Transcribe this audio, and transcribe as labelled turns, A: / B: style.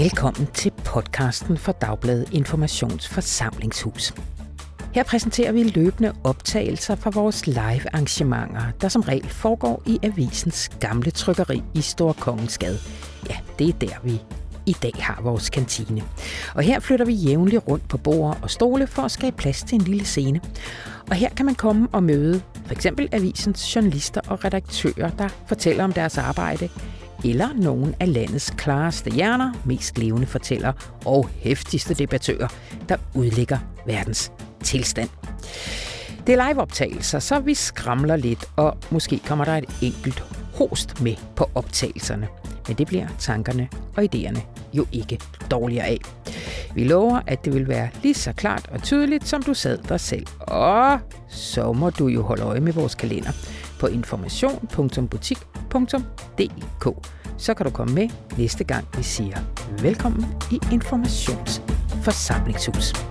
A: Velkommen til podcasten for Dagbladet Informations Forsamlingshus. Her præsenterer vi løbende optagelser fra vores live arrangementer, der som regel foregår i avisens gamle trykkeri i Storkongensgade. Ja, det er der, vi i dag har vores kantine. Og her flytter vi jævnligt rundt på bord og stole for at skabe plads til en lille scene. Og her kan man komme og møde for eksempel avisens journalister og redaktører, der fortæller om deres arbejde, eller nogen af landets klareste hjerner, mest levende fortæller og hæftigste debattører, der udlægger verdens tilstand. Det er liveoptagelser, så vi skramler lidt, og måske kommer der et enkelt host med på optagelserne. Men det bliver tankerne og idéerne jo ikke dårligere af. Vi lover, at det vil være lige så klart og tydeligt, som du sad dig selv. Og så må du jo holde øje med vores kalender på information.butik.dk. E Så kan du komme med næste gang, vi siger velkommen i Informationsforsamlingshuset.